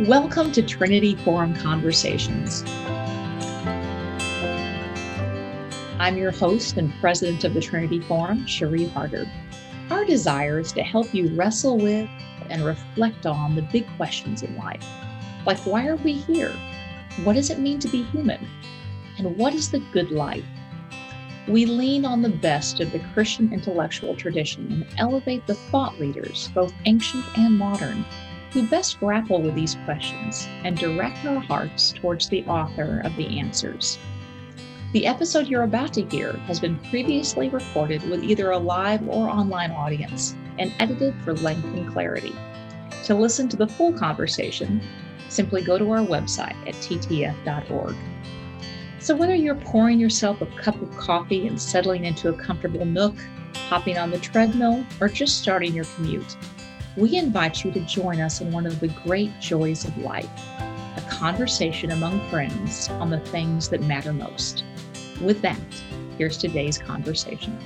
Welcome to Trinity Forum Conversations. I'm your host and president of the Trinity Forum, Cherie Harder. Our desire is to help you wrestle with and reflect on the big questions in life, like why are we here? What does it mean to be human? And what is the good life? We lean on the best of the Christian intellectual tradition and elevate the thought leaders, both ancient and modern, who best grapple with these questions and direct our hearts towards the author of the answers. The episode you're about to hear has been previously recorded with either a live or online audience and edited for length and clarity. To listen to the full conversation, simply go to our website at ttf.org. So, whether you're pouring yourself a cup of coffee and settling into a comfortable nook, hopping on the treadmill, or just starting your commute, we invite you to join us in one of the great joys of life a conversation among friends on the things that matter most. With that, here's today's conversation.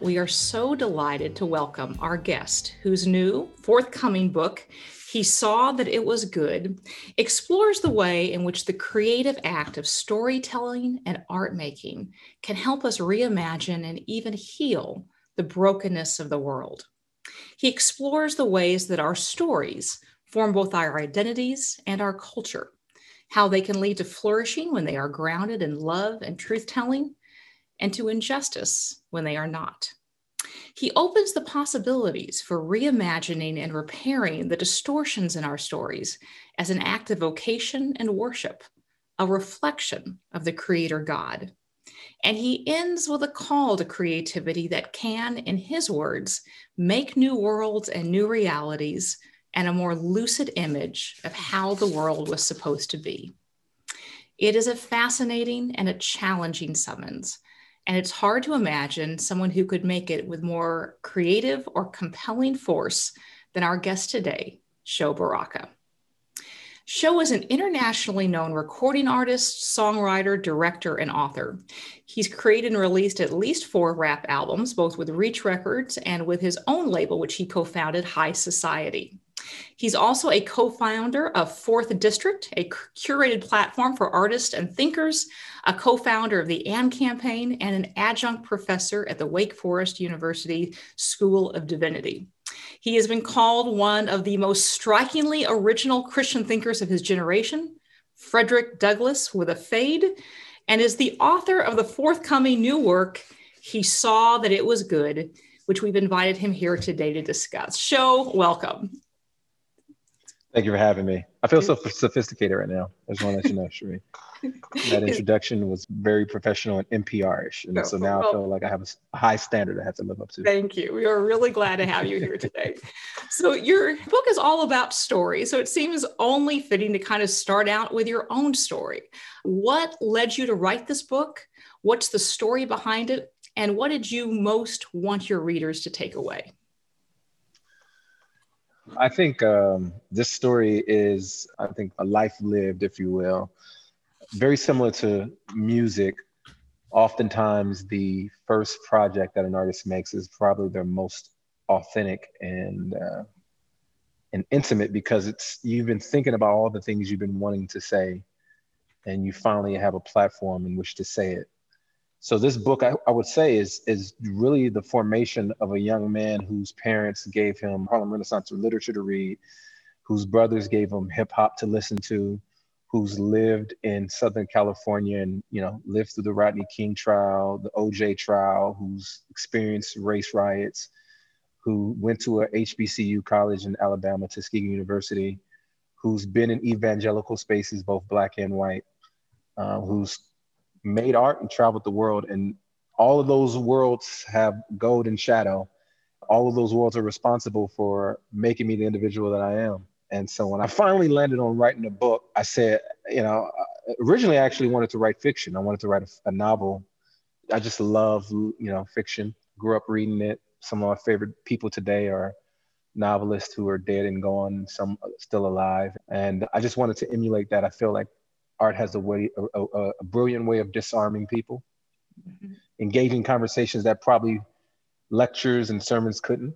We are so delighted to welcome our guest, whose new forthcoming book he saw that it was good, explores the way in which the creative act of storytelling and art making can help us reimagine and even heal the brokenness of the world. He explores the ways that our stories form both our identities and our culture, how they can lead to flourishing when they are grounded in love and truth telling, and to injustice when they are not. He opens the possibilities for reimagining and repairing the distortions in our stories as an act of vocation and worship, a reflection of the Creator God. And he ends with a call to creativity that can, in his words, make new worlds and new realities and a more lucid image of how the world was supposed to be. It is a fascinating and a challenging summons and it's hard to imagine someone who could make it with more creative or compelling force than our guest today, Sho Baraka. Sho is an internationally known recording artist, songwriter, director, and author. He's created and released at least four rap albums, both with Reach Records and with his own label, which he co founded, High Society. He's also a co founder of Fourth District, a curated platform for artists and thinkers, a co founder of the AND campaign, and an adjunct professor at the Wake Forest University School of Divinity. He has been called one of the most strikingly original Christian thinkers of his generation, Frederick Douglass with a fade, and is the author of the forthcoming new work, He Saw That It Was Good, which we've invited him here today to discuss. Sho, welcome. Thank you for having me. I feel so sophisticated right now. I just want to let you know, Cherie. That introduction was very professional and NPR-ish, and so now well, I feel like I have a high standard I have to live up to. Thank you. We are really glad to have you here today. so your book is all about story, so it seems only fitting to kind of start out with your own story. What led you to write this book? What's the story behind it? And what did you most want your readers to take away? I think um, this story is, I think, a life lived, if you will. Very similar to music. Oftentimes, the first project that an artist makes is probably their most authentic and uh, and intimate because it's you've been thinking about all the things you've been wanting to say, and you finally have a platform in which to say it. So this book, I, I, would say, is is really the formation of a young man whose parents gave him Harlem Renaissance literature to read, whose brothers gave him hip hop to listen to, who's lived in Southern California and you know lived through the Rodney King trial, the OJ trial, who's experienced race riots, who went to a HBCU college in Alabama, Tuskegee University, who's been in evangelical spaces, both black and white, uh, who's made art and traveled the world. And all of those worlds have gold and shadow. All of those worlds are responsible for making me the individual that I am. And so when I finally landed on writing a book, I said, you know, originally I actually wanted to write fiction. I wanted to write a, a novel. I just love, you know, fiction. Grew up reading it. Some of my favorite people today are novelists who are dead and gone, some still alive. And I just wanted to emulate that. I feel like art has a way, a, a, a brilliant way of disarming people, mm-hmm. engaging conversations that probably lectures and sermons couldn't.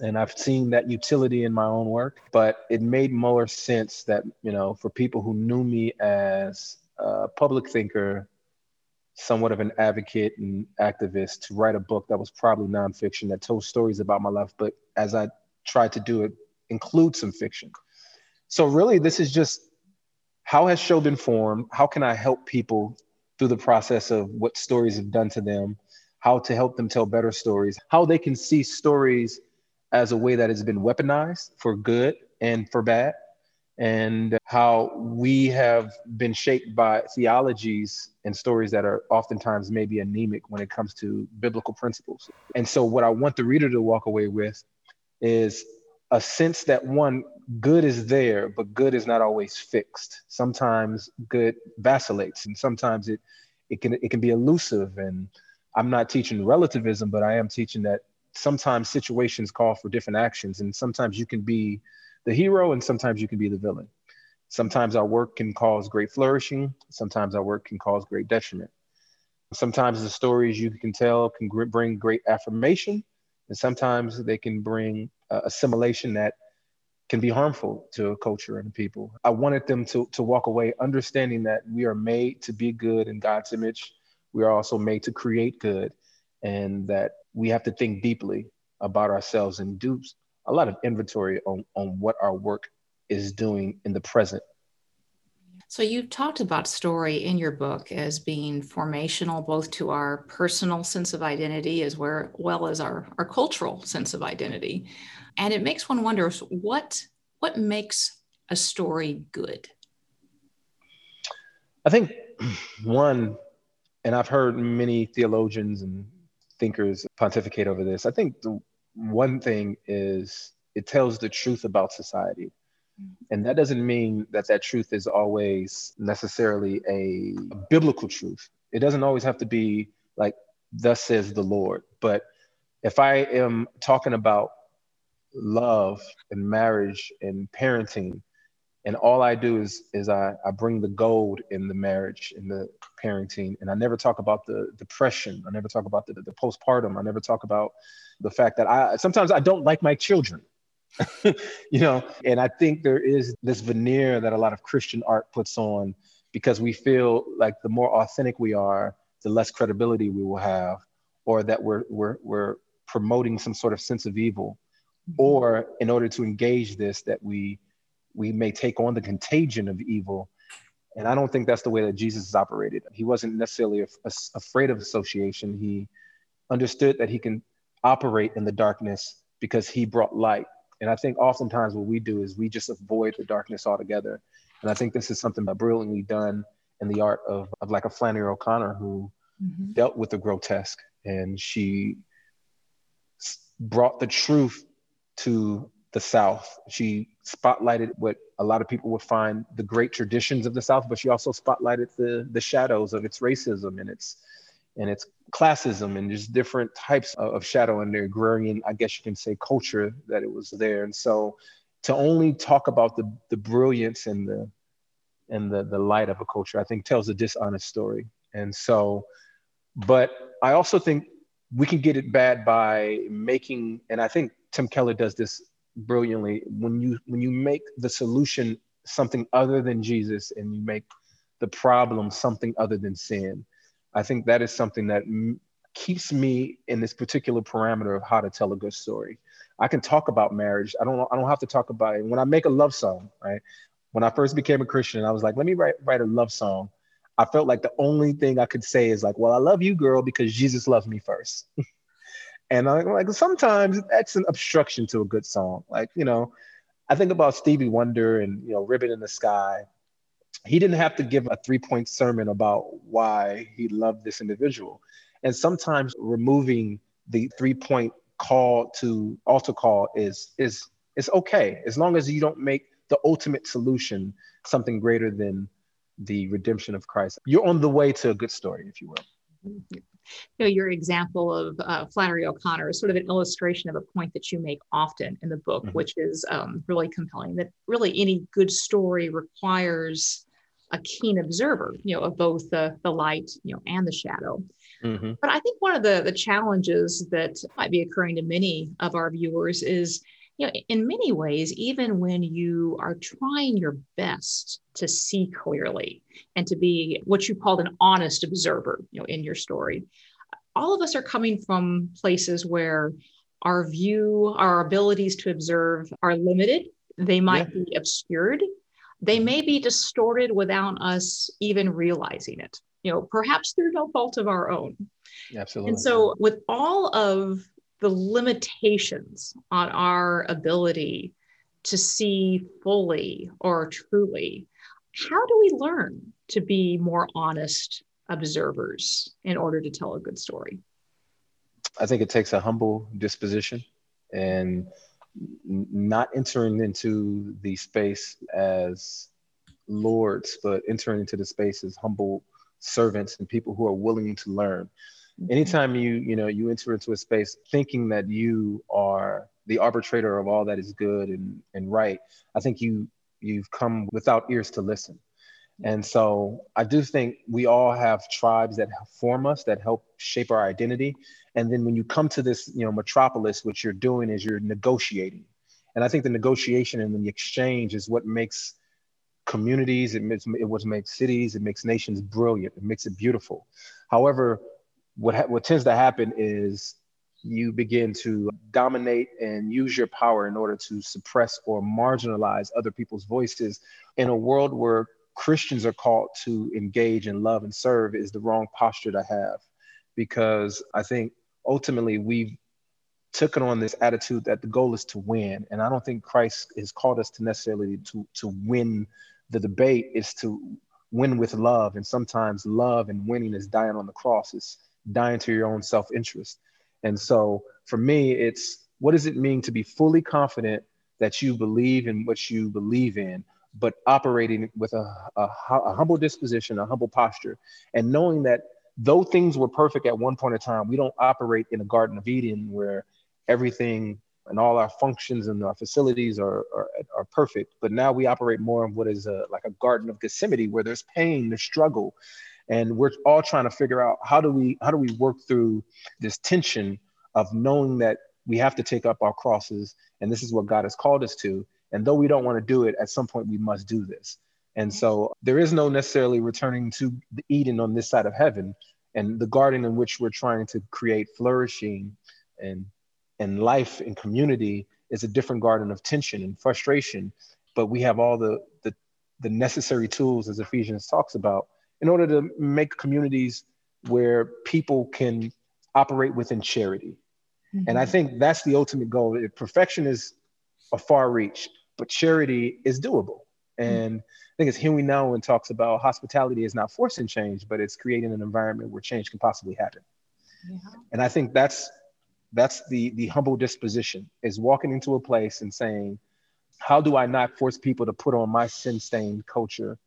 and I've seen that utility in my own work. But it made more sense that you know, for people who knew me as a public thinker, somewhat of an advocate and activist, to write a book that was probably nonfiction that told stories about my life, but as I tried to do it, include some fiction. So really, this is just how has Sho been formed? How can I help people through the process of what stories have done to them? How to help them tell better stories? How they can see stories as a way that has been weaponized for good and for bad, and how we have been shaped by theologies and stories that are oftentimes maybe anemic when it comes to biblical principles. And so, what I want the reader to walk away with is a sense that one, good is there, but good is not always fixed. Sometimes good vacillates, and sometimes it it can it can be elusive. And I'm not teaching relativism, but I am teaching that sometimes situations call for different actions, and sometimes you can be the hero, and sometimes you can be the villain. Sometimes our work can cause great flourishing. Sometimes our work can cause great detriment. Sometimes the stories you can tell can bring great affirmation, and sometimes they can bring uh, assimilation that can be harmful to a culture and people. I wanted them to, to walk away understanding that we are made to be good in God's image. We are also made to create good, and that we have to think deeply about ourselves and do a lot of inventory on, on what our work is doing in the present so you talked about story in your book as being formational both to our personal sense of identity as well as our, our cultural sense of identity. And it makes one wonder what what makes a story good? I think one, and I've heard many theologians and thinkers pontificate over this. I think the one thing is it tells the truth about society. And that doesn't mean that that truth is always necessarily a biblical truth. It doesn't always have to be like, thus says the Lord. But if I am talking about love and marriage and parenting, and all I do is is I, I bring the gold in the marriage in the parenting, and I never talk about the depression. I never talk about the, the postpartum. I never talk about the fact that I sometimes I don't like my children. you know, and I think there is this veneer that a lot of Christian art puts on because we feel like the more authentic we are, the less credibility we will have, or that we're we're we're promoting some sort of sense of evil, mm-hmm. or in order to engage this, that we we may take on the contagion of evil. And I don't think that's the way that Jesus operated. He wasn't necessarily af- afraid of association. He understood that he can operate in the darkness because he brought light and I think oftentimes what we do is we just avoid the darkness altogether. And I think this is something brilliantly done in the art of, of like a Flannery O'Connor who mm-hmm. dealt with the grotesque and she brought the truth to the South. She spotlighted what a lot of people would find the great traditions of the South, but she also spotlighted the, the shadows of its racism and its and its classism and just different types of, of shadow and the agrarian, I guess you can say, culture that it was there. And so to only talk about the, the brilliance and the and the, the light of a culture, I think tells a dishonest story. And so, but I also think we can get it bad by making, and I think Tim Keller does this brilliantly, when you when you make the solution something other than Jesus and you make the problem something other than sin I think that is something that m- keeps me in this particular parameter of how to tell a good story. I can talk about marriage. I don't. I don't have to talk about it. When I make a love song, right? When I first became a Christian, I was like, let me write write a love song. I felt like the only thing I could say is like, well, I love you, girl, because Jesus loves me first. and I'm like, sometimes that's an obstruction to a good song. Like, you know, I think about Stevie Wonder and you know, Ribbon in the Sky he didn't have to give a three point sermon about why he loved this individual. And sometimes removing the three point call to altar call is is is okay as long as you don't make the ultimate solution something greater than the redemption of Christ. You're on the way to a good story, if you will. You know, your example of uh, Flannery O'Connor is sort of an illustration of a point that you make often in the book, mm-hmm. which is um, really compelling. That really any good story requires a keen observer, you know, of both the, the light, you know, and the shadow. Mm-hmm. But I think one of the, the challenges that might be occurring to many of our viewers is, you know, in many ways, even when you are trying your best to see clearly and to be what you called an honest observer, you know, in your story, all of us are coming from places where our view, our abilities to observe are limited. They might yeah. be obscured. They mm-hmm. may be distorted without us even realizing it you know, perhaps through no fault of our own. Absolutely. And so, with all of the limitations on our ability to see fully or truly, how do we learn to be more honest observers in order to tell a good story? I think it takes a humble disposition and not entering into the space as lords, but entering into the space as humble servants and people who are willing to learn. Mm-hmm. Anytime you, you know, you enter into a space thinking that you are the arbitrator of all that is good and, and right, I think you you've come without ears to listen. And so I do think we all have tribes that form us, that help shape our identity. And then when you come to this, you know, metropolis, what you're doing is you're negotiating. And I think the negotiation and the exchange is what makes communities, it makes it what makes cities, it makes nations brilliant, it makes it beautiful. However, what ha- what tends to happen is you begin to dominate and use your power in order to suppress or marginalize other people's voices in a world where Christians are called to engage and love and serve is the wrong posture to have because I think ultimately we've taken on this attitude that the goal is to win and I don't think Christ has called us to necessarily to to win the debate is to win with love. And sometimes love and winning is dying on the cross, it's dying to your own self interest. And so for me, it's what does it mean to be fully confident that you believe in what you believe in, but operating with a, a, a humble disposition, a humble posture, and knowing that though things were perfect at one point in time, we don't operate in a Garden of Eden where everything and all our functions and our facilities are, are, are perfect. But now we operate more of what is a, like a garden of Gethsemane where there's pain, there's struggle. And we're all trying to figure out how do we how do we work through this tension of knowing that we have to take up our crosses and this is what God has called us to. And though we don't want to do it, at some point we must do this. And so there is no necessarily returning to the Eden on this side of heaven and the garden in which we're trying to create flourishing and and life and community is a different garden of tension and frustration but we have all the, the the necessary tools as ephesians talks about in order to make communities where people can operate within charity mm-hmm. and i mm-hmm. think that's the ultimate goal perfection is a far reach but charity is doable and mm-hmm. i think it's Henri Nouwen talks about hospitality is not forcing change but it's creating an environment where change can possibly happen yeah. and i think that's that's the the humble disposition is walking into a place and saying how do i not force people to put on my sin stained culture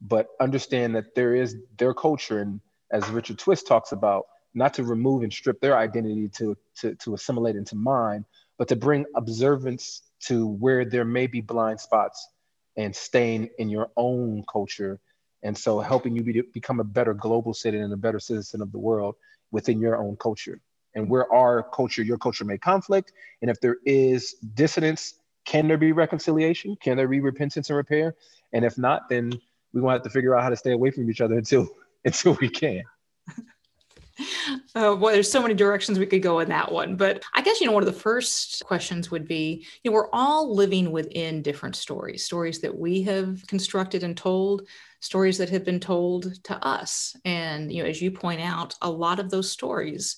but understand that there is their culture and as Richard Twiss talks about not to remove and strip their identity to to, to assimilate into mine but to bring observance to where there may be blind spots and staying in your own culture and so helping you be, become a better global citizen and a better citizen of the world within your own culture and where our culture, your culture may conflict. And if there is dissonance, can there be reconciliation? Can there be repentance and repair? And if not, then we're gonna have to figure out how to stay away from each other until until we can. Oh boy, there's so many directions we could go in that one. But I guess, you know, one of the first questions would be, you know, we're all living within different stories, stories that we have constructed and told, stories that have been told to us. And, you know, as you point out, a lot of those stories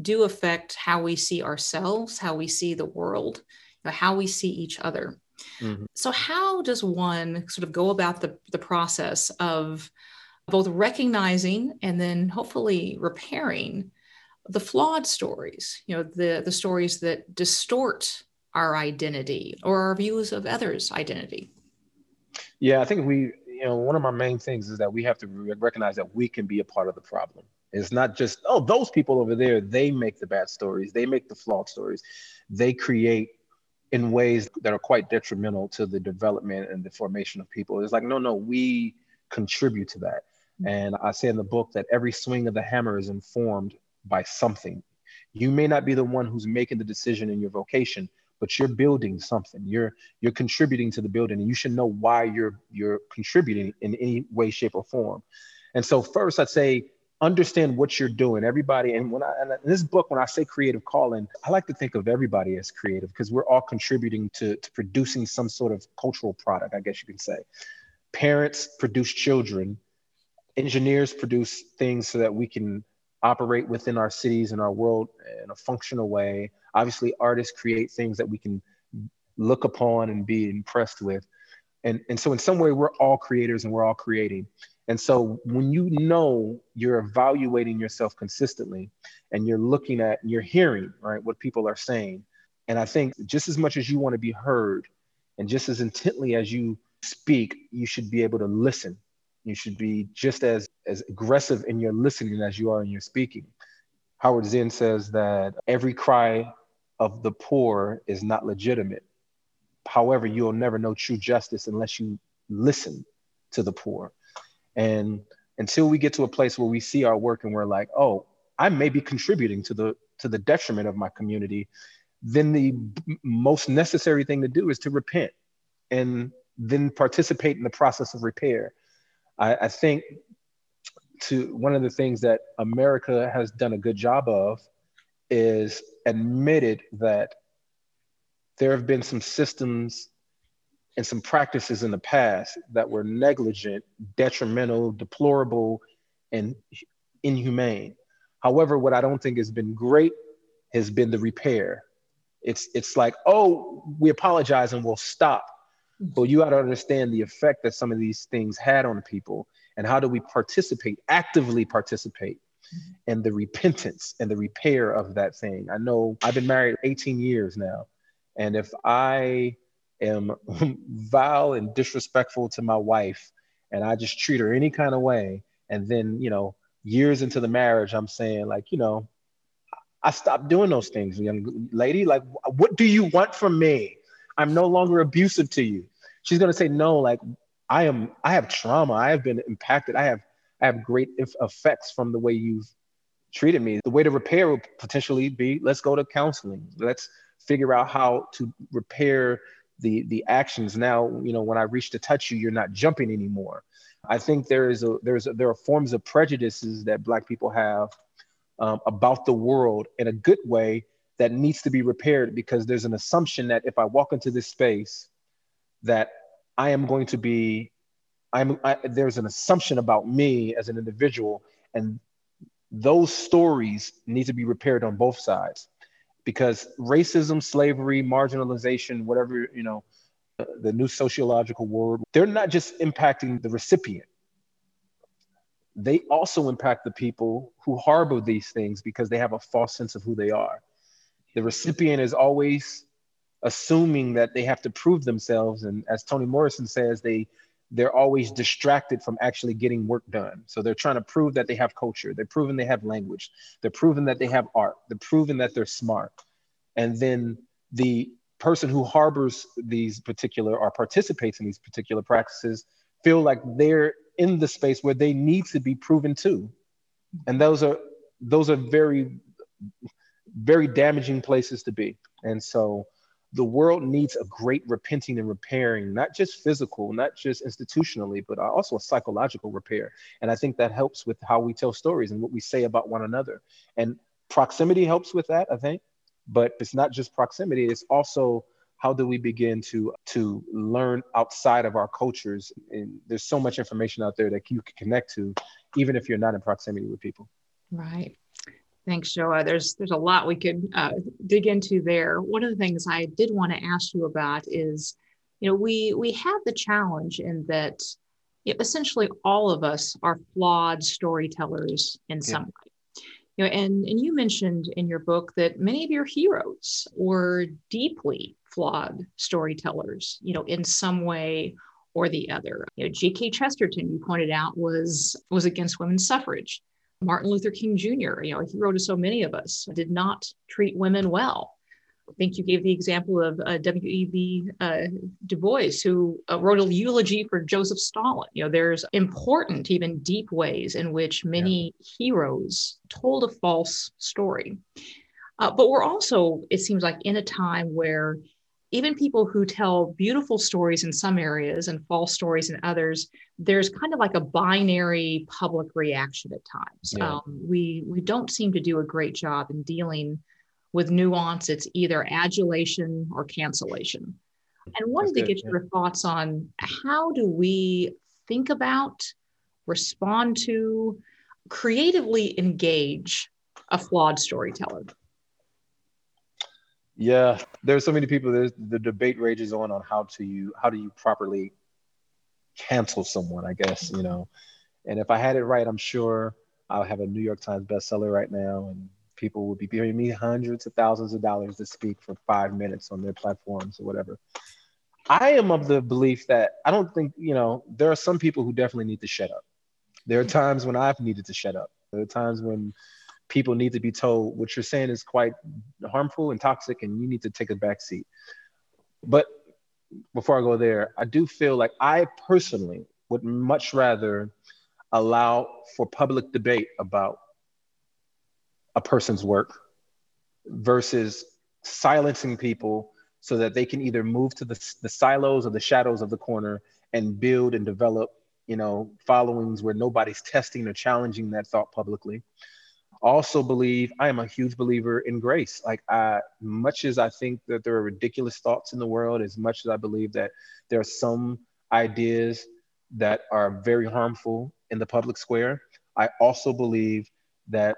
do affect how we see ourselves, how we see the world, you know, how we see each other. Mm-hmm. So, how does one sort of go about the, the process of both recognizing and then hopefully repairing the flawed stories, you know, the, the stories that distort our identity or our views of others' identity? Yeah, I think we, you know, one of my main things is that we have to recognize that we can be a part of the problem. It's not just, oh, those people over there, they make the bad stories, they make the flawed stories. They create in ways that are quite detrimental to the development and the formation of people. It's like, no, no, we contribute to that. And I say in the book that every swing of the hammer is informed by something. You may not be the one who's making the decision in your vocation, but you're building something. You're you're contributing to the building, and you should know why you're you're contributing in any way, shape, or form. And so, first, I'd say understand what you're doing. Everybody, and when I and in this book, when I say creative calling, I like to think of everybody as creative because we're all contributing to, to producing some sort of cultural product, I guess you can say. Parents produce children, engineers produce things so that we can operate within our cities and our world in a functional way. Obviously, artists create things that we can look upon and be impressed with. And, and so in some way, we're all creators and we're all creating. And so when you know you're evaluating yourself consistently and you're looking at, and you're hearing, right, what people are saying. And I think just as much as you want to be heard and just as intently as you speak, you should be able to listen. You should be just as, as aggressive in your listening as you are in your speaking. Howard Zinn says that every cry of the poor is not legitimate. However, you'll never know true justice unless you listen to the poor. And until we get to a place where we see our work and we're like, oh, I may be contributing to the to the detriment of my community, then the most necessary thing to do is to repent and then participate in the process of repair. I, I think to one of the things that America has done a good job of is admitted that there have been some systems and some practices in the past that were negligent, detrimental, deplorable, and inhumane. However, what I don't think has been great has been the repair. It's it's like, oh, we apologize and we'll stop. But you got to understand the effect that some of these things had on people, and how do we participate, actively participate in the repentance and the repair of that thing. I know I've been married 18 years now, and if I am vile and disrespectful to my wife and I just treat her any kind of way. And then, you know, years into the marriage, I'm saying, like, you know, I stopped doing those things, young lady. Like, what do you want from me? I'm no longer abusive to you. She's gonna say, no, like, I am, I have trauma. I have been impacted. I have, I have great effects from the way you've treated me. The way to repair would potentially be, let's go to counseling. Let's figure out how to repair the the actions now you know when i reach to touch you you're not jumping anymore i think there is a there's a, there are forms of prejudices that black people have um, about the world in a good way that needs to be repaired because there's an assumption that if i walk into this space that i am going to be i'm I, there's an assumption about me as an individual and those stories need to be repaired on both sides because racism, slavery, marginalization, whatever, you know, uh, the new sociological word, they're not just impacting the recipient. They also impact the people who harbor these things because they have a false sense of who they are. The recipient is always assuming that they have to prove themselves. And as Toni Morrison says, they they're always distracted from actually getting work done. So they're trying to prove that they have culture. They're proving they have language. They're proving that they have art. They're proving that they're smart. And then the person who harbors these particular or participates in these particular practices feel like they're in the space where they need to be proven to. And those are those are very very damaging places to be. And so the world needs a great repenting and repairing, not just physical, not just institutionally, but also a psychological repair. And I think that helps with how we tell stories and what we say about one another. And proximity helps with that, I think. But it's not just proximity, it's also how do we begin to to learn outside of our cultures and there's so much information out there that you can connect to even if you're not in proximity with people right Thanks, Sho. There's there's a lot we could uh, dig into there. One of the things I did want to ask you about is, you know, we we have the challenge in that you know, essentially all of us are flawed storytellers in yeah. some way. You know, and and you mentioned in your book that many of your heroes were deeply flawed storytellers. You know, in some way or the other. You know, G.K. Chesterton, you pointed out, was was against women's suffrage. Martin Luther King Jr., you know, he wrote to so many of us, did not treat women well. I think you gave the example of uh, W.E.B. Uh, Du Bois, who uh, wrote a eulogy for Joseph Stalin. You know, there's important, even deep ways in which many yeah. heroes told a false story. Uh, but we're also, it seems like, in a time where even people who tell beautiful stories in some areas and false stories in others, there's kind of like a binary public reaction at times. Yeah. Um, we we don't seem to do a great job in dealing with nuance. It's either adulation or cancellation. And wanted to get yeah. your thoughts on how do we think about, respond to, creatively engage a flawed storyteller. Yeah, there's so many people. There's the debate rages on on how to you how do you properly cancel someone. I guess you know, and if I had it right, I'm sure I'll have a New York Times bestseller right now, and people would be paying me hundreds of thousands of dollars to speak for five minutes on their platforms or whatever. I am of the belief that I don't think you know there are some people who definitely need to shut up. There are times when I've needed to shut up. There are times when people need to be told what you're saying is quite harmful and toxic and you need to take a back seat. But before I go there, I do feel like I personally would much rather allow for public debate about a person's work versus silencing people so that they can either move to the, the silos or the shadows of the corner and build and develop you know followings where nobody's testing or challenging that thought publicly also believe I am a huge believer in grace. Like I, much as I think that there are ridiculous thoughts in the world, as much as I believe that there are some ideas that are very harmful in the public square, I also believe that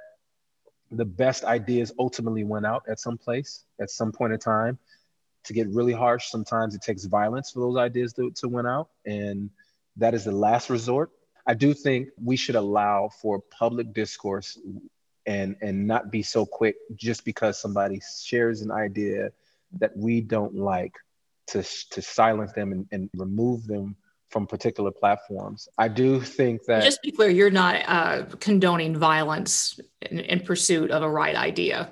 the best ideas ultimately went out at some place at some point in time. To get really harsh, sometimes it takes violence for those ideas to, to win out. And that is the last resort. I do think we should allow for public discourse and and not be so quick just because somebody shares an idea that we don't like to to silence them and, and remove them from particular platforms. I do think that just be clear, you're not uh, condoning violence in, in, pursuit of a right idea.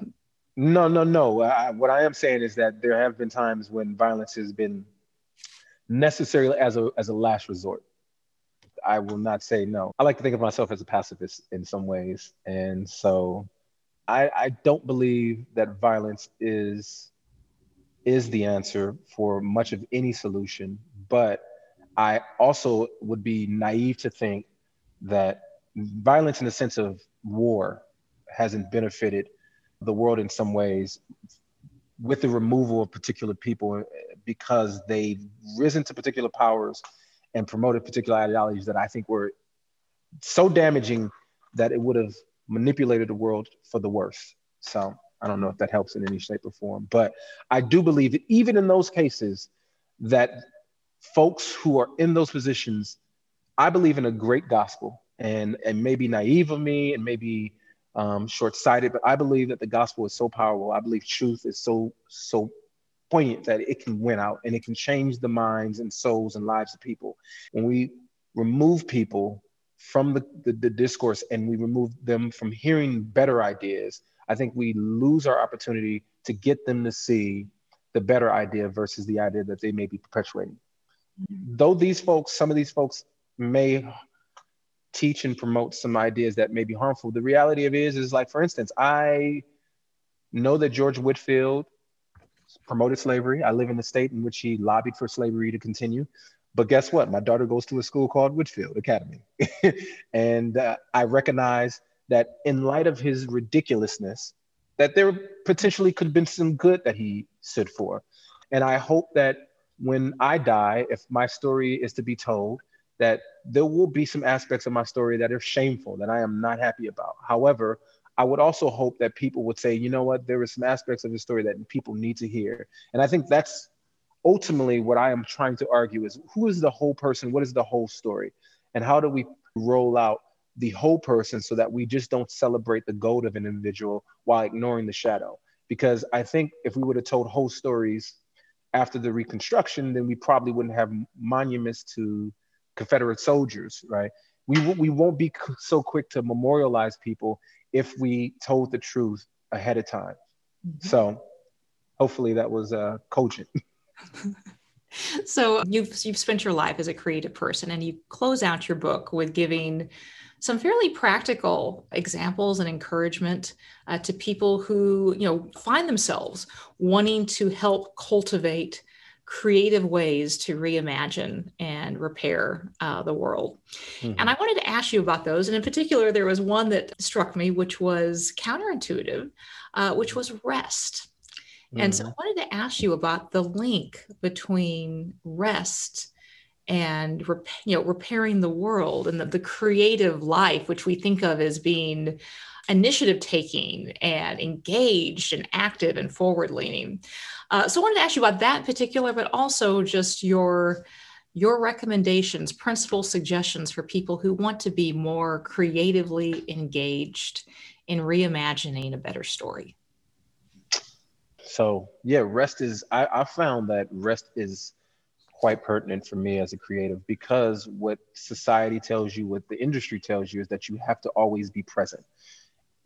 No, no, no. I, what I am saying is that there have been times when violence has been necessary as a as a last resort. I will not say no. I like to think of myself as a pacifist in some ways. And so I, I don't believe that violence is is the answer for much of any solution, but I also would be naive to think that violence in the sense of war hasn't benefited the world in some ways with the removal of particular people eh, because they've risen to particular powers and promoted particular ideologies that I think were so damaging that it would have manipulated the world for the worse. So I don't know if that helps in any shape or form, but I do believe that even in those cases, that folks who are in those positions, I believe in a great gospel, and and maybe naive of me, and maybe um, short-sighted, but I believe that the gospel is so powerful. I believe truth is so so poignant that it can win out and it can change the minds and souls and lives of people. When we remove people from the, the, the, discourse and we remove them from hearing better ideas, I think we lose our opportunity to get them to see the better idea versus the idea that they may be perpetuating. Mm-hmm. Though these folks, some of these folks may teach and promote some ideas that may be harmful, the reality of it is, is like, for instance, I know that George Whitefield promoted slavery. I live in the state in which he lobbied for slavery to continue. But guess what? My daughter goes to a school called Whitefield Academy. and uh, I recognize that in light of his ridiculousness, that there potentially could have been some good that he stood for. And I hope that when I die, if my story is to be told, that there will be some aspects of my story that are shameful, that I am not happy about. However, I would also hope that people would say, you know what, there are some aspects of the story that people need to hear. And I think that's ultimately what I am trying to argue is who is the whole person? What is the whole story? And how do we roll out the whole person so that we just don't celebrate the gold of an individual while ignoring the shadow? Because I think if we would have told whole stories after the Reconstruction, then we probably wouldn't have monuments to Confederate soldiers, right? We, we won't be so quick to memorialize people if we told the truth ahead of time. Mm-hmm. So hopefully that was uh, cogent. so you've you've spent your life as a creative person, and you close out your book with giving some fairly practical examples and encouragement uh, to people who you know find themselves wanting to help cultivate creative ways to reimagine and repair uh, the world. Mm-hmm. And I wanted to ask you about those. And in particular, there was one that struck me, which was counterintuitive, uh, which was rest. Mm-hmm. And so mm-hmm. I wanted to ask you about the link between rest and you know repairing the world and the, the creative life which we think of as being initiative taking and engaged and active and forward leaning uh, so i wanted to ask you about that particular but also just your your recommendations principal suggestions for people who want to be more creatively engaged in reimagining a better story. So yeah rest is i, I found that rest is quite pertinent for me as a creative because what society tells you, what the industry tells you, is that you have to always be present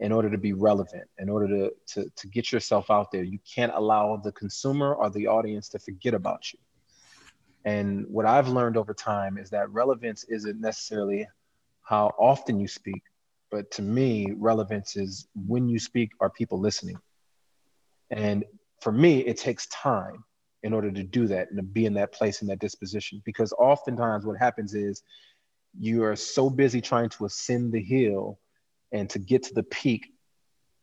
in order to be relevant, in order to, to, to get yourself out there. You can't allow the consumer or the audience to forget about you. And what I've learned over time is that relevance isn't necessarily how often you speak, but to me, relevance is when you speak, are people listening? And for me, it takes time in order to do that and to be in that place in that disposition. Because oftentimes what happens is you are so busy trying to ascend the hill and to get to the peak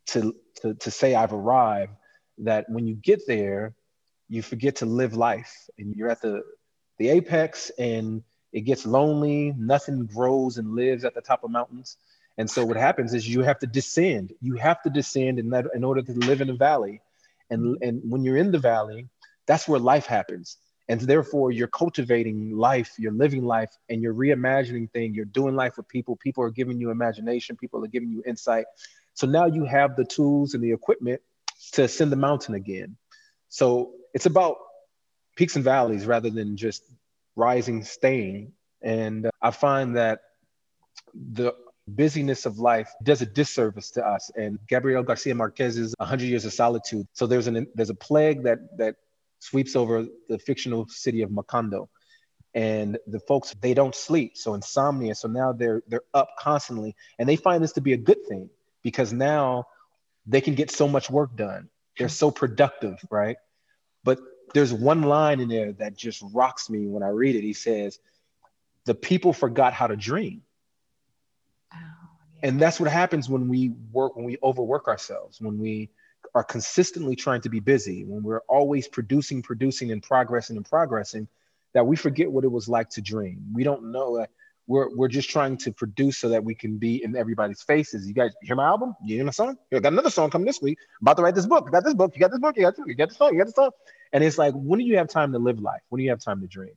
to, to, to say I've arrived that when you get there, you forget to live life and you're at the, the apex and it gets lonely, nothing grows and lives at the top of mountains. And so what happens is you have to descend. You have to descend in, that, in order to live in a valley. And, and when you're in the valley, that's where life happens. And therefore, you're cultivating life, you're living life, and you're reimagining things. You're doing life with people. People are giving you imagination, people are giving you insight. So now you have the tools and the equipment to ascend the mountain again. So it's about peaks and valleys rather than just rising, staying. And uh, I find that the busyness of life does a disservice to us. And Gabriel Garcia Marquez's 100 Years of Solitude. So there's an there's a plague that that sweeps over the fictional city of Macondo. And the folks, they don't sleep. So insomnia. So now they're they're up constantly. And they find this to be a good thing because now they can get so much work done. They're so productive, right? But there's one line in there that just rocks me when I read it. He says, The people forgot how to dream. Oh, yeah. And that's what happens when we work, when we overwork ourselves, when we are consistently trying to be busy, when we're always producing, producing, and progressing and progressing, that we forget what it was like to dream. We don't know we're, we're just trying to produce so that we can be in everybody's faces. You guys hear my album? You hear my song? I got another song coming this week. I'm about to write this book. I got this book. You got this book. You got, this, you got this song. You got this song. And it's like, when do you have time to live life? When do you have time to dream?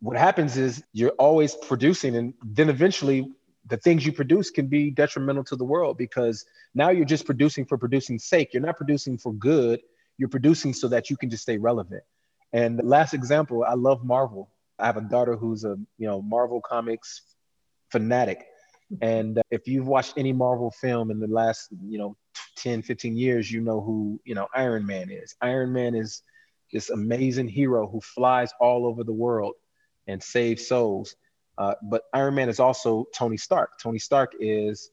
What happens is you're always producing, and then eventually the things you produce can be detrimental to the world because now you're just producing for producing sake. You're not producing for good. You're producing so that you can just stay relevant. And last example, I love Marvel. I have a daughter who's a you know Marvel comics fanatic. And uh, if you've watched any Marvel film in the last, you know, 10, 15 years, you know who, you know, Iron Man is. Iron Man is this amazing hero who flies all over the world and saves souls. Uh, but Iron Man is also Tony Stark. Tony Stark is,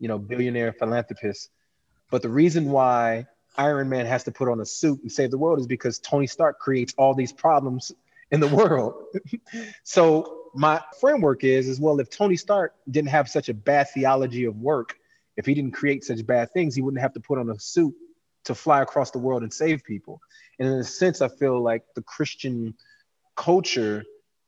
you know, billionaire philanthropist. But the reason why Iron Man has to put on a suit and save the world is because Tony Stark creates all these problems in the world. so my framework is, is well, if Tony Stark didn't have such a bad theology of work, if he didn't create such bad things, he wouldn't have to put on a suit to fly across the world and save people. And in a sense, I feel like the Christian culture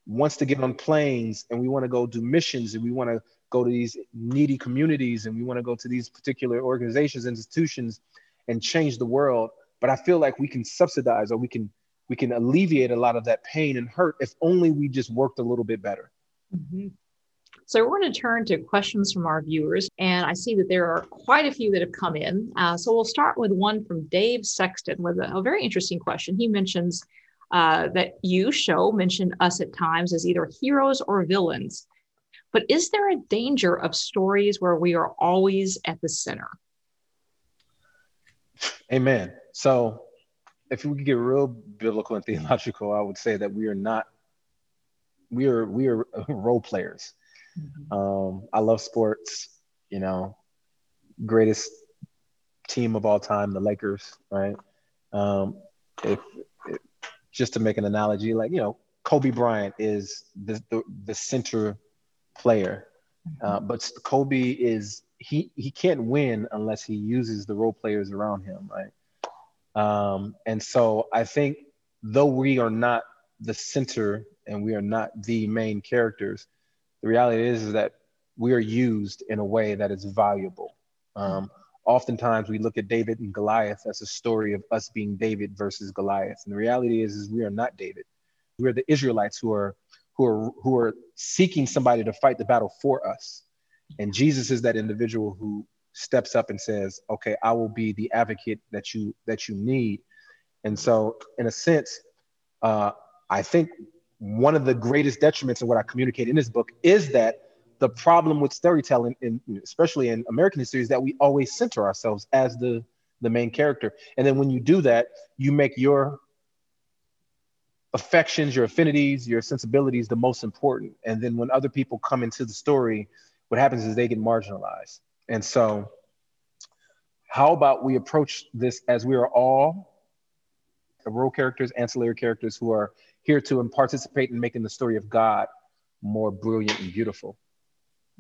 wants to get on planes and we want to go do missions and we want to go to these needy communities and we want to go to these particular organizations institutions and change the world but i feel like we can subsidize or we can we can alleviate a lot of that pain and hurt if only we just worked a little bit better mm-hmm. So we're going to turn to questions from our viewers, and I see that there are quite a few that have come in. Uh, so we'll start with one from Dave Sexton with a, a very interesting question. He mentions uh, that you Sho mention us at times as either heroes or villains. But is there a danger of stories where we are always at the center? Amen. So if we get real biblical and theological, I would say that we are not we are we are role players. Mm-hmm. Um, I love sports, you know, greatest team of all time, the Lakers, right? Um, if, if, just to make an analogy, like you know, Kobe Bryant is the the, the center player, mm-hmm. uh, but Kobe is he he can't win unless he uses the role players around him, right? Um, and so I think though we are not the center and we are not the main characters, the reality is, is that we are used in a way that is valuable. Um, oftentimes we look at David and Goliath as a story of us being David versus Goliath. And the reality is, is we are not David. We are the Israelites who are who are who are seeking somebody to fight the battle for us. And Jesus is that individual who steps up and says, "Okay, I will be the advocate that you that you need." And so, in a sense, uh, I think one of the greatest detriments of what I communicate in this book is that the problem with storytelling, in, especially in American history, is that we always center ourselves as the the main character, and then when you do that, you make your affections, your affinities, your sensibilities the most important. And then when other people come into the story, what happens is they get marginalized. And so, how about we approach this as we are all role characters, ancillary characters who are here to and participate in making the story of God more brilliant and beautiful.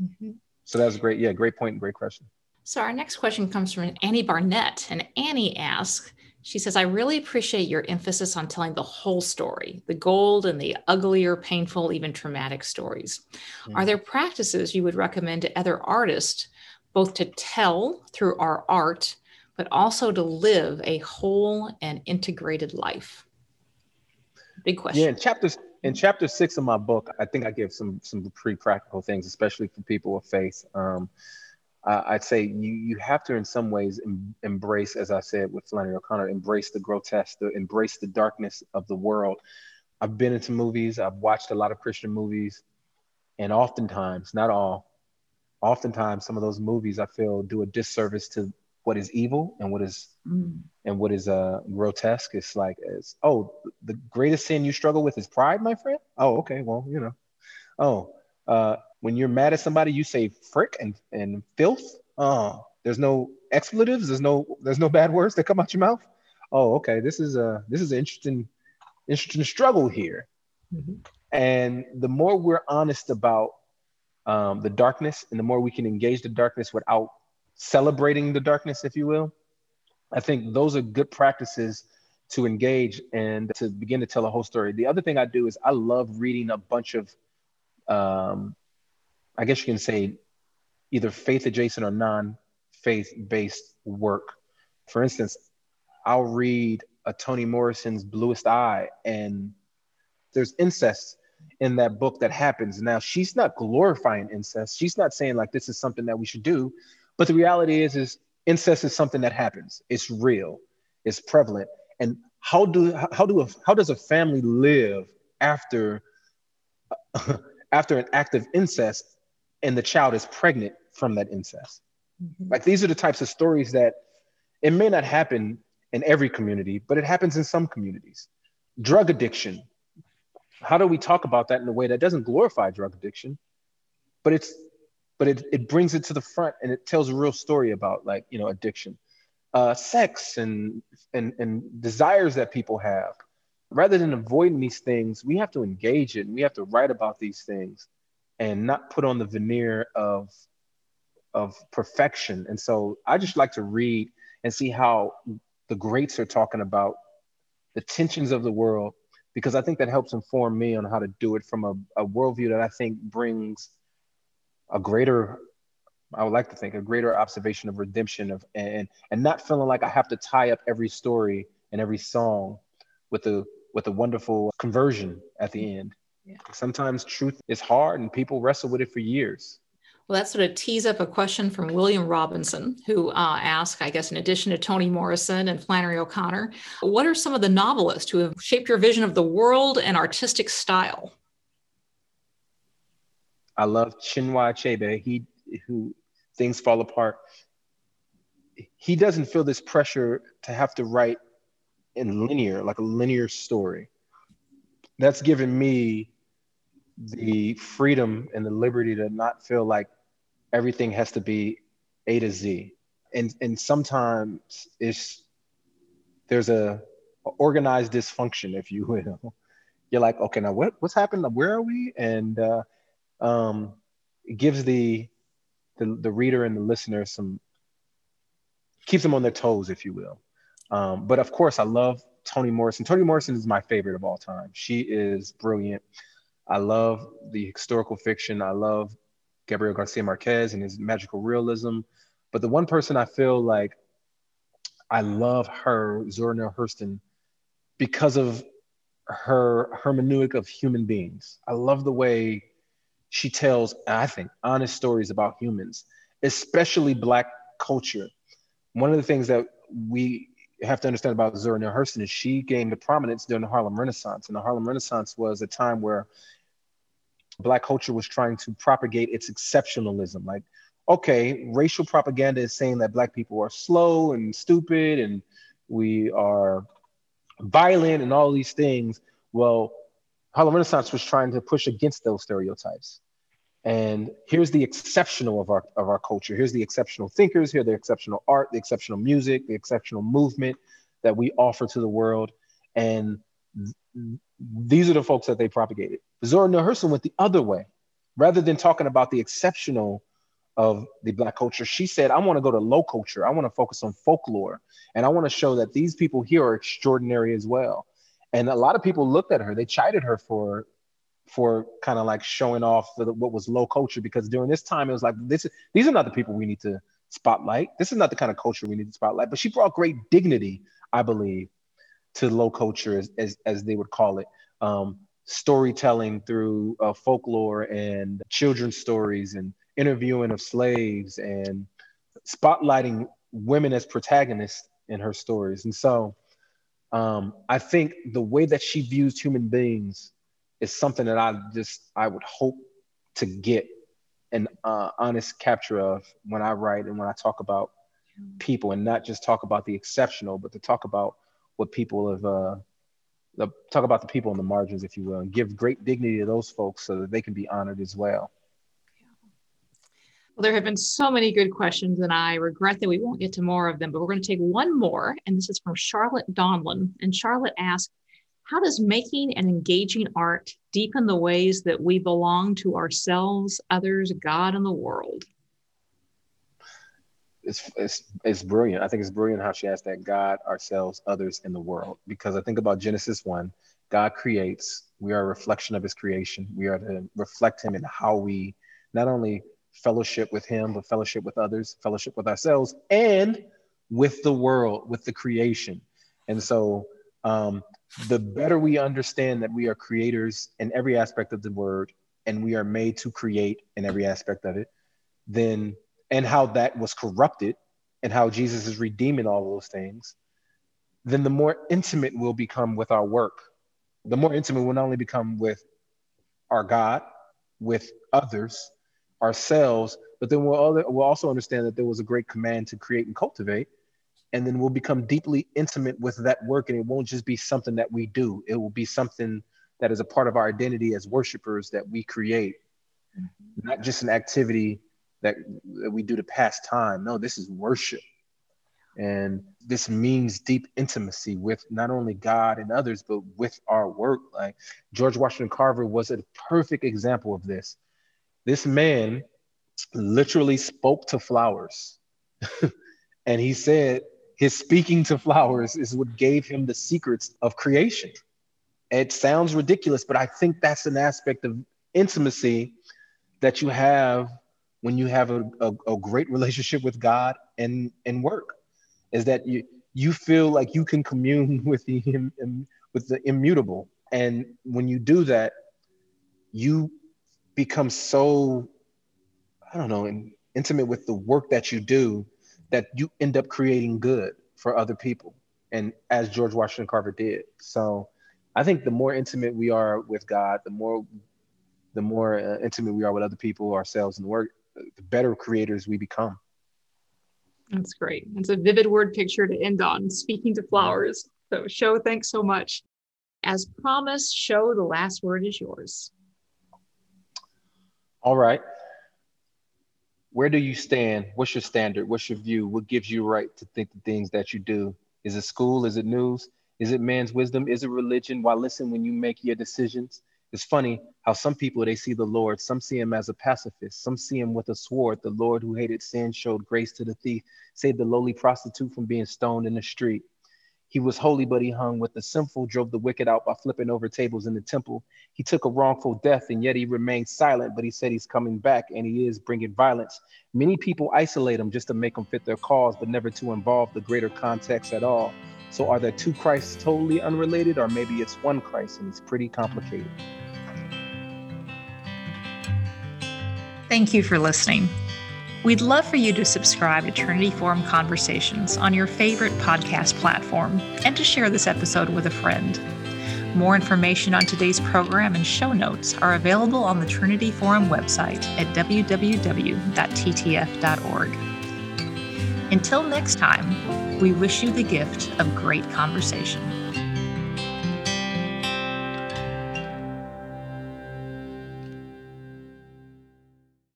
Mm-hmm. So that was great. Yeah, great point. Great question. So our next question comes from Annie Barnett, and Annie asks, she says, I really appreciate your emphasis on telling the whole story, the gold and the uglier, painful, even traumatic stories. Mm-hmm. Are there practices you would recommend to other artists, both to tell through our art, but also to live a whole and integrated life? Big question. Yeah, in chapter in chapter six of my book, I think I give some some pretty practical things, especially for people of faith. Um, I, would say you you have to, in some ways, em, embrace, as I said with Flannery O'Connor, embrace the grotesque, the, embrace the darkness of the world. I've been into movies. I've watched a lot of Christian movies, and oftentimes, not all, oftentimes, some of those movies I feel do a disservice to what is evil and what is mm. and what is uh grotesque. It's like it's oh the greatest sin you struggle with is pride my friend? Oh okay. Well you know. Oh uh when you're mad at somebody you say frick and and filth? Oh there's no expletives? There's no there's no bad words that come out your mouth? Oh okay. This is a this is an interesting interesting struggle here. Mm-hmm. and the more we're honest about um, the darkness and the more we can engage the darkness without celebrating the darkness, if you will. I think those are good practices to engage and to begin to tell a whole story. The other thing I do is I love reading a bunch of, um, I guess you can say, either faith adjacent or non faith based work. For instance, I'll read a Toni Morrison's Bluest Eye, and there's incest in that book that happens. Now, she's not glorifying incest. She's not saying like this is something that we should do, but the reality is, is incest is something that happens. It's real. It's prevalent. And how do how do a, how does a family live after after an act of incest and the child is pregnant from that incest? Mm-hmm. Like these are the types of stories that it may not happen in every community, but it happens in some communities. Drug addiction. How do we talk about that in a way that doesn't glorify drug addiction, but it's but it, it brings it to the front and it tells a real story about like you know addiction. Uh, sex and, and and desires that people have. Rather than avoiding these things we have to engage it and we have to write about these things and not put on the veneer of of perfection. And so i just like to read and see how the greats are talking about the tensions of the world because i think that helps inform me on how to do it from a, a worldview that i think brings a greater I would like to think a greater observation of redemption of and and not feeling like I have to tie up every story and every song with a with a wonderful conversion at the end. Yeah. Sometimes truth is hard and people wrestle with it for years. Well, that sort of tees up a question from William Robinson, who uh, asked, I guess, in addition to Toni Morrison and Flannery O'Connor, what are some of the novelists who have shaped your vision of the world and artistic style? I love Chinua Achebe. He who things fall apart. He doesn't feel this pressure to have to write in linear, like a linear story. That's given me the freedom and the liberty to not feel like everything has to be A to Z. And and sometimes it's there's a, a organized dysfunction, if you will. You're like, okay, now what what's happened? Where are we? And uh, um, gives the, the the reader and the listener some keeps them on their toes, if you will. Um, but of course, I love Toni Morrison. Toni Morrison is my favorite of all time. She is brilliant. I love the historical fiction. I love Gabriel Garcia Marquez and his magical realism. But the one person I feel like I love her, Zora Neale Hurston, because of her hermeneutic of human beings. I love the way she tells, I think, honest stories about humans, especially Black culture. One of the things that we have to understand about Zora Neale Hurston is she gained the prominence during the Harlem Renaissance. And the Harlem Renaissance was a time where Black culture was trying to propagate its exceptionalism. Like, okay, racial propaganda is saying that Black people are slow and stupid and we are violent and all these things. Well, Harlem Renaissance was trying to push against those stereotypes. And here's the exceptional of our of our culture. Here's the exceptional thinkers. Here the exceptional art, the exceptional music, the exceptional movement that we offer to the world. And th- these are the folks that they propagated. Zora Neale Hurston went the other way. Rather than talking about the exceptional of the black culture, she said, I want to go to low culture. I want to focus on folklore. And I want to show that these people here are extraordinary as well. And a lot of people looked at her, they chided her for for kind of like showing off the, what was low culture because during this time it was like this these are not the people we need to spotlight. This is not the kind of culture we need to spotlight. But she brought great dignity i believe to low culture as, as, as they would call it. Um, storytelling through uh, folklore and children's stories and interviewing of slaves and spotlighting women as protagonists in her stories. And so um, i think the way that she views human beings is something that I just I would hope to get an uh, honest capture of when I write and when I talk about people, and not just talk about the exceptional, but to talk about what people have. Uh, the, talk about the people on the margins, if you will, and give great dignity to those folks so that they can be honored as well. Well, there have been so many good questions, and I regret that we won't get to more of them, but we're going to take one more. And this is from Charlotte Donlon. And Charlotte asked how does making and engaging art deepen the ways that we belong to ourselves, others, God, and the world? It's, it's, it's brilliant. I think it's brilliant how she asked that God, ourselves, others, in the world. Because I think about Genesis 1, God creates, we are a reflection of his creation. We are to reflect him in how we not only fellowship with him, but fellowship with others, fellowship with ourselves, and with the world, with the creation. And so um, the better we understand that we are creators in every aspect of the word and we are made to create in every aspect of it, then, and how that was corrupted and how Jesus is redeeming all those things, then the more intimate we'll become with our work. The more intimate we'll not only become with our God, with others, ourselves, but then we'll, we'll also understand that there was a great command to create and cultivate and then we'll become deeply intimate with that work and it won't just be something that we do. It will be something that is a part of our identity as worshipers that we create mm-hmm. not just an activity that, that we do to pass time. No this is worship. And this means deep intimacy with not only god and others but with our work. Like george washington carver was a perfect example of this this man literally spoke to flowers and he said his speaking to flowers is what gave him the secrets of creation. It sounds ridiculous, but I think that's an aspect of intimacy that you have when you have a, a, a great relationship with God and, and work, is that you, you feel like you can commune with the, with the immutable. And when you do that, you become so, I don't know, intimate with the work that you do that you end up creating good for other people and as george washington carver did so i think the more intimate we are with god the more the more uh, intimate we are with other people ourselves and the work the better creators we become that's great it's a vivid word picture to end on speaking to flowers So, Sho thanks so much. As promised, Sho the last word is yours. All right. Where do you stand? What's your standard? What's your view? What gives you right to think the things that you do? Is it school? Is it news? Is it man's wisdom? Is it religion? Why listen when you make your decisions? It's funny how some people they see the Lord, some see him as a pacifist, some see him with a sword. The Lord who hated sin showed grace to the thief, saved the lowly prostitute from being stoned in the street. He was holy, but he hung with the sinful, drove the wicked out by flipping over tables in the temple. He took a wrongful death, and yet he remained silent, but he said he's coming back and he is bringing violence. Many people isolate him just to make him fit their cause, but never to involve the greater context at all. So are there two Christs totally unrelated, or maybe it's one Christ and it's pretty complicated? Thank you for listening. We'd love for you to subscribe to Trinity Forum Conversations on your favorite podcast platform and to share this episode with a friend. More information on today's program and show notes are available on the Trinity Forum website at www.ttf.org. Until next time, we wish you the gift of great conversation.